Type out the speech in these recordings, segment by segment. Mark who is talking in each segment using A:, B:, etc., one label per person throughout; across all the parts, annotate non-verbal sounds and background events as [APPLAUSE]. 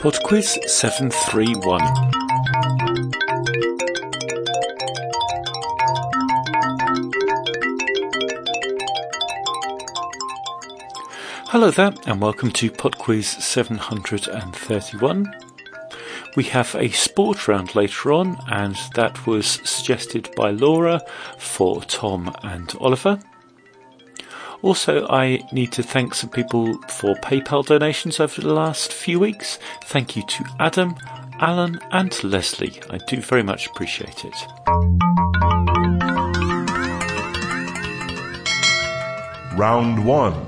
A: PodQuiz 731. Hello there, and welcome to PodQuiz 731. We have a sport round later on, and that was suggested by Laura for Tom and Oliver. Also, I need to thank some people for PayPal donations over the last few weeks. Thank you to Adam, Alan, and Leslie. I do very much appreciate it.
B: Round 1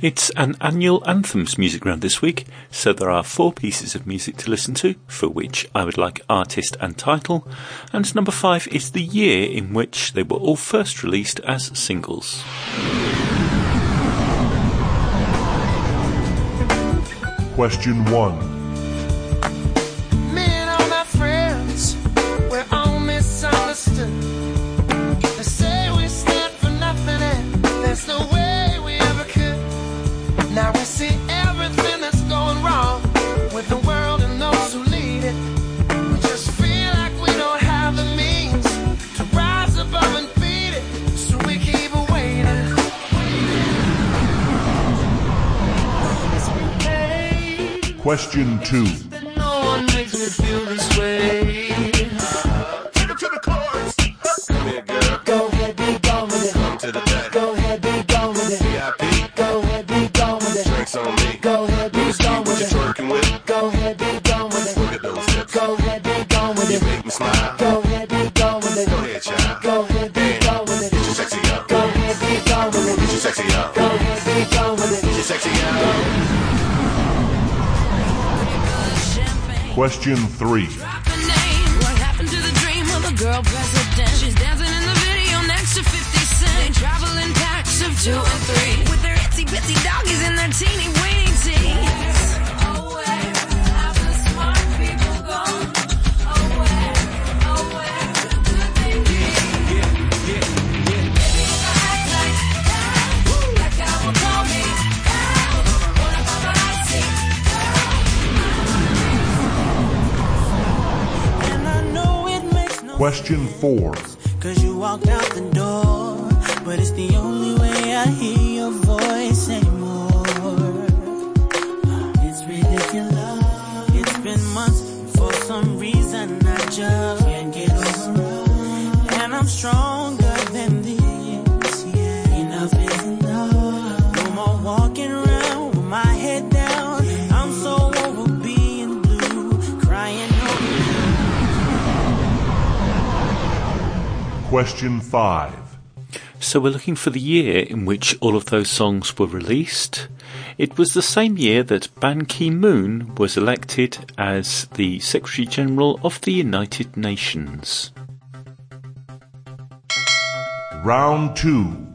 A: It's an annual anthems music round this week, so there are four pieces of music to listen to, for which I would like artist and title, and number five is the year in which they were all first released as singles.
B: Question 1
C: your
D: it.
C: sexy up.
D: Go ahead, be gone with
C: Get
D: it.
C: your sexy up.
E: Packs of two and three. With their itsy bitsy doggies and their teeny weeny teeth.
B: Question 4
F: Cause you walked out the door. But it's the only way I hear
B: Question 5
A: So we're looking for the year in which all of those songs were released. It was the same year that Ban Ki-moon was elected as the Secretary General of the United Nations.
B: Round 2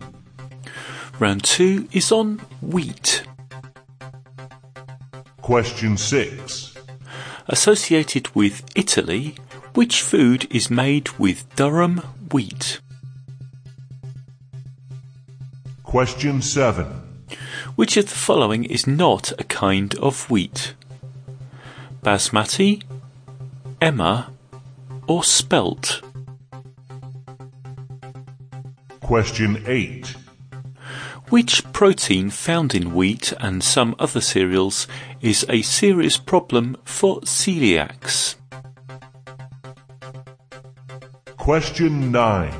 A: Round two is on wheat.
B: Question 6
A: Associated with Italy, which food is made with durum wheat?
B: Question 7
A: Which of the following is not a kind of wheat? Basmati, Emmer, or spelt?
B: Question 8
A: Which protein found in wheat and some other cereals is a serious problem for celiacs?
B: Question 9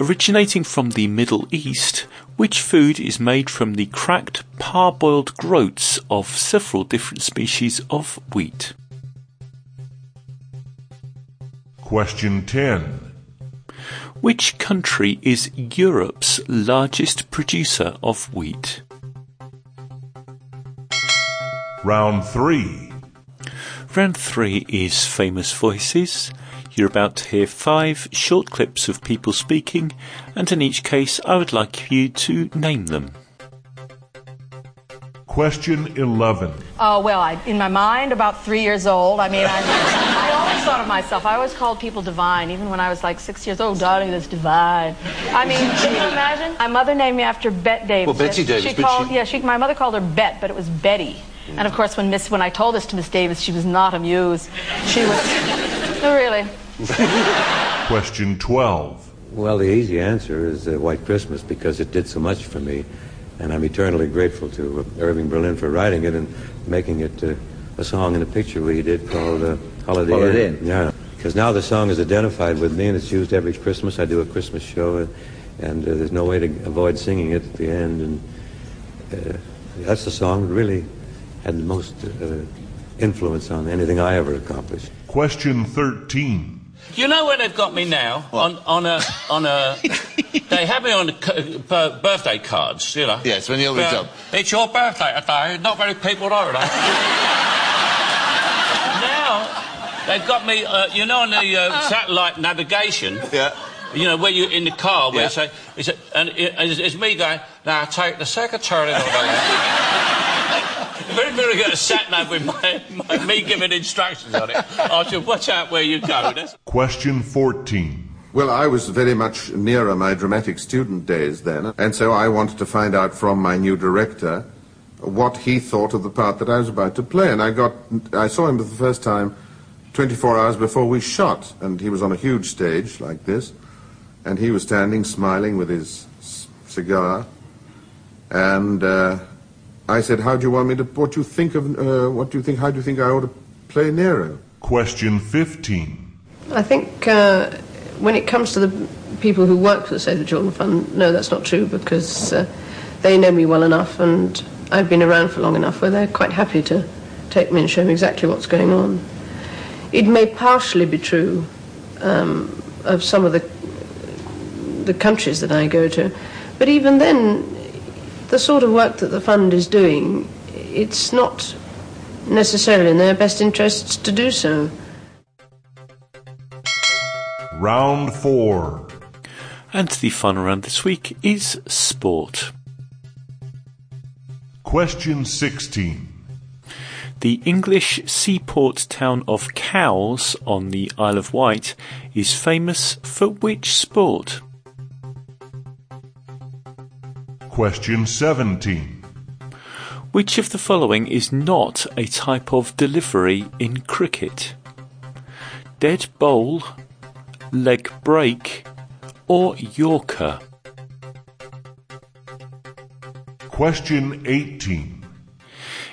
A: Originating from the Middle East, which food is made from the cracked parboiled groats of several different species of wheat?
B: Question 10
A: Which country is Europe's largest producer of wheat?
B: Round 3
A: Round three is famous voices. You're about to hear five short clips of people speaking, and in each case, I would like you to name them.
B: Question 11
G: Oh, well, I, in my mind, about three years old. I mean, I, I always thought of myself, I always called people divine, even when I was like six years old. Oh, Darling, that's divine. I mean, can you imagine? My mother named me after Bette Davis.
H: Well, Betsy
G: She-
H: Davis,
G: She
H: but
G: called,
H: she-
G: yeah, she, my mother called her Bet, but it was Betty. And of course, when Miss, when I told this to Miss Davis, she was not amused. She was, oh, [LAUGHS] really. [LAUGHS]
B: Question 12.
H: Well, the easy answer is uh, White Christmas because it did so much for me, and I'm eternally grateful to uh, Irving Berlin for writing it and making it uh, a song in a picture we did called uh, Holiday,
I: Holiday
H: Inn.
I: Inn.
H: Yeah, because now the song is identified with me and it's used every Christmas. I do a Christmas show, and, and uh, there's no way to avoid singing it at the end. And uh, that's the song that really had the most uh, influence on anything I ever accomplished.
B: Question 13.
J: You know where they've got me now? On on a on a. [LAUGHS] they have me on the c- b- birthday cards. You know.
C: Yes, when you're with
J: Uh,
C: John.
J: It's your birthday today. Not very people know that. [LAUGHS] now they've got me. Uh, you know, on the uh, [LAUGHS] satellite navigation.
C: Yeah.
J: You know, where you're in the car, where
C: Yeah.
J: you say, it's, and it, it's, it's me going, now take the second turn on the left. Very, very good at sat nav with my, my, me giving instructions on it. I should watch out where you go. That's,
B: Question 14.
K: Well, I was very much nearer my dramatic student days then, and so I wanted to find out from my new director what he thought of the part that I was about to play. And I got, I saw him for the first time 24 hours before we shot, and he was on a huge stage like this, and he was standing smiling with his cigar, and uh, I said, "How do you want me to? What do you think of? Uh, what do you think? How do you think I ought to play Nero?"
B: Question 15.
L: I think uh, when it comes to the people who work for the Save the Children Fund, no, that's not true because uh, they know me well enough and I've been around for long enough where they're quite happy to take me and show me exactly what's going on. It may partially be true um, of some of the the countries that I go to, but even then, the sort of work that the fund is doing, it's not necessarily in their best interests to do so.
B: Round 4.
A: And the fun around this week is sport.
B: Question 16.
A: The English seaport town of Cowes on the Isle of Wight is famous for which sport?
B: Question 17.
A: Which of the following is not a type of delivery in cricket? Dead bowl, leg break, or Yorker?
B: Question 18.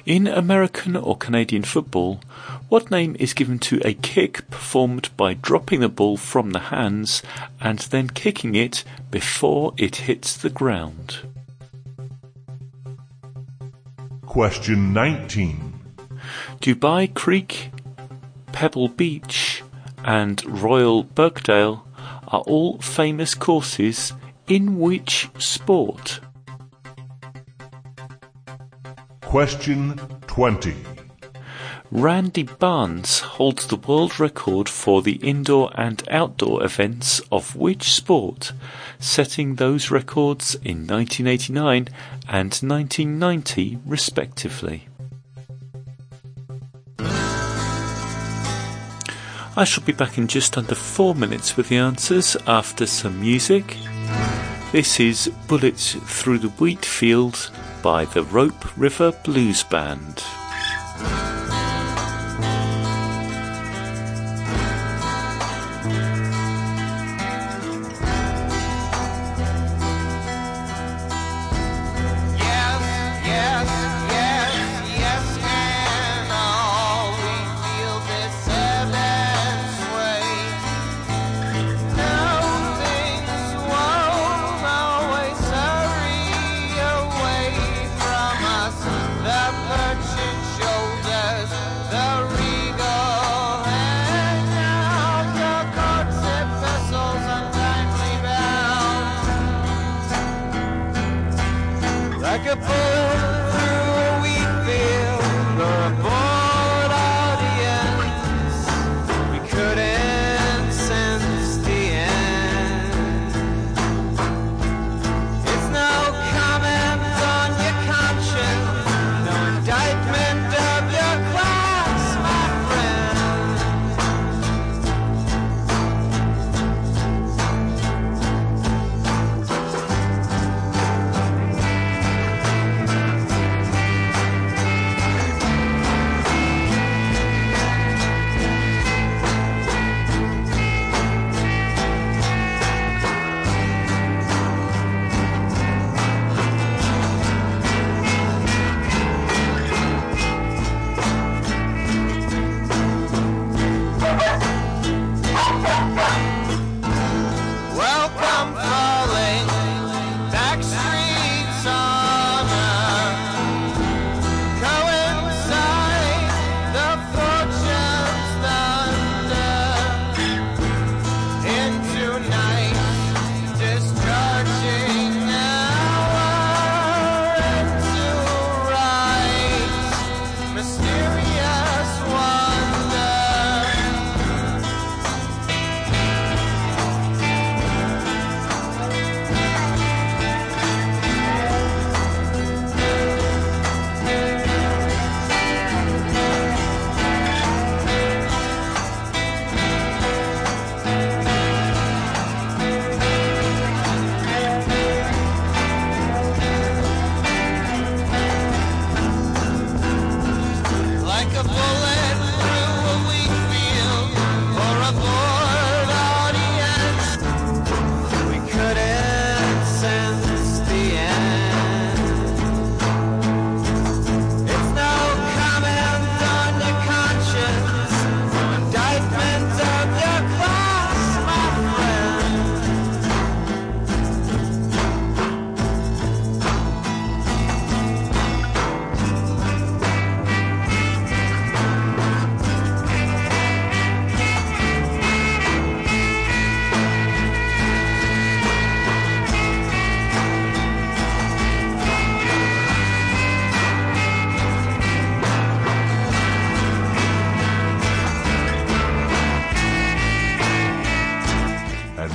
A: In American or Canadian football, what name is given to a kick performed by dropping the ball from the hands and then kicking it before it hits the ground?
B: Question 19.
A: Dubai Creek, Pebble Beach, and Royal Birkdale are all famous courses in which sport?
B: Question 20.
A: Randy Barnes holds the world record for the indoor and outdoor events of which sport, setting those records in 1989 and 1990 respectively. I shall be back in just under four minutes with the answers after some music. This is Bullets Through the Wheatfield by the Rope River Blues Band.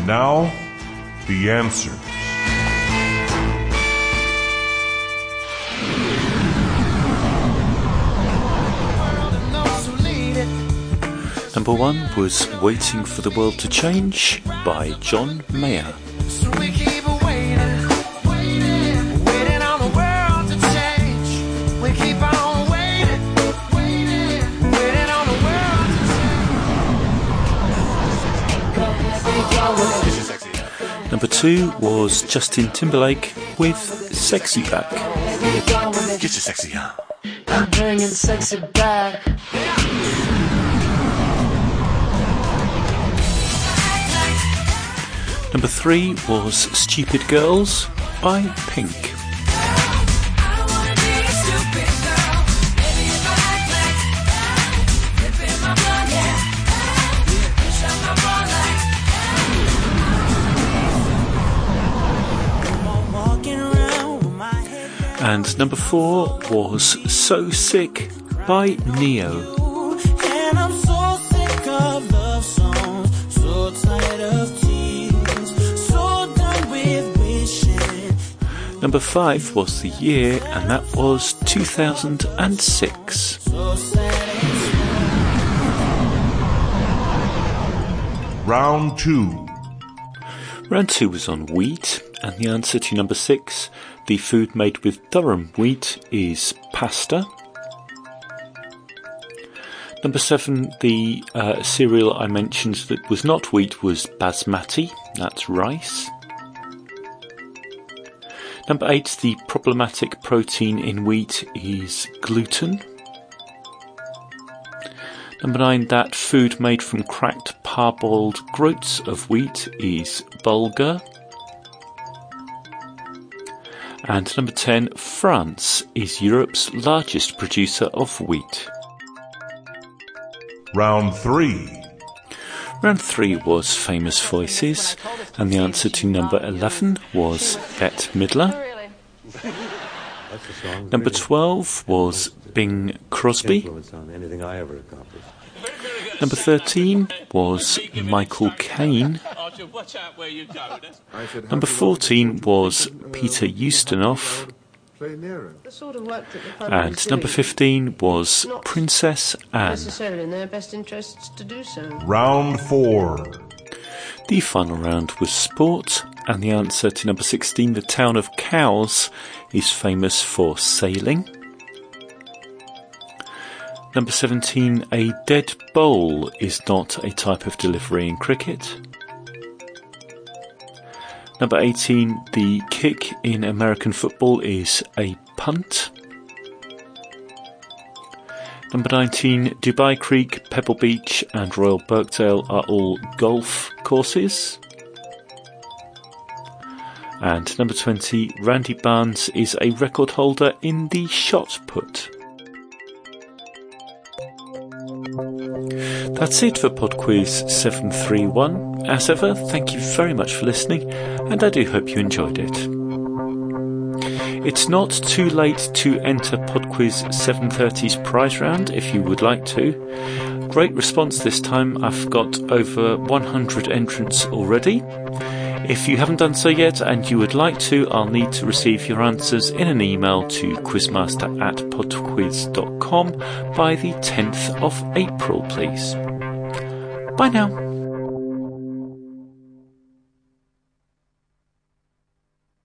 B: Now, the answers.
A: Number one was Waiting for the World to Change by John Mayer. Number two was Justin Timberlake with Sexy Back.
C: Get your sexy on.
D: I'm bringing sexy back.
A: Number three was Stupid Girls by Pink. And number four was So Sick by Ne-Yo.
F: And I'm so sick of love songs, so tired of tears, so done with wishing.
A: Number five was the year, and that was 2006.
F: So sad and
B: Round two.
A: Round two was on wheat, and the answer to number six, the food made with durum wheat, is pasta. Number seven, the uh, cereal I mentioned that was not wheat was basmati, that's rice. Number eight, the problematic protein in wheat is gluten. Number nine, that food made from cracked parboiled groats of wheat is bulgur. And number 10, France is Europe's largest producer of wheat.
B: Round three.
A: Round three was Famous Voices, and the answer to number 11 was Bette Midler. [LAUGHS]
H: That's the song.
A: Number 12 was Bing Crosby.
H: influence on anything I ever accomplished.
A: Number 13 was Michael Caine.
J: I should watch out where you go. That's-
K: I should have
A: Number 14 was Peter Ustinov.
K: Play Nero.
L: The sort of work that the fund
A: And number 15 was Princess Anne.
L: necessarily in their best interests to do so.
B: Round four.
A: The final round was sport, and the answer to number 16, the town of Cowes, is famous for sailing. Number 17, a dead bowl is not a type of delivery in cricket. Number 18, the kick in American football is a punt. Number 19, Dubai Creek, Pebble Beach, and Royal Birkdale are all golf courses. And number 20, Randy Barnes is a record holder in the shot put. That's it for Pod Quiz 731. As ever, thank you very much for listening, and I do hope you enjoyed it. It's not too late to enter PodQuiz 730's prize round if you would like to. Great response this time. I've got over 100 entrants already. If you haven't done so yet and you would like to, I'll need to receive your answers in an email to quizmaster at podquiz.com by the 10th of April, please. Bye now.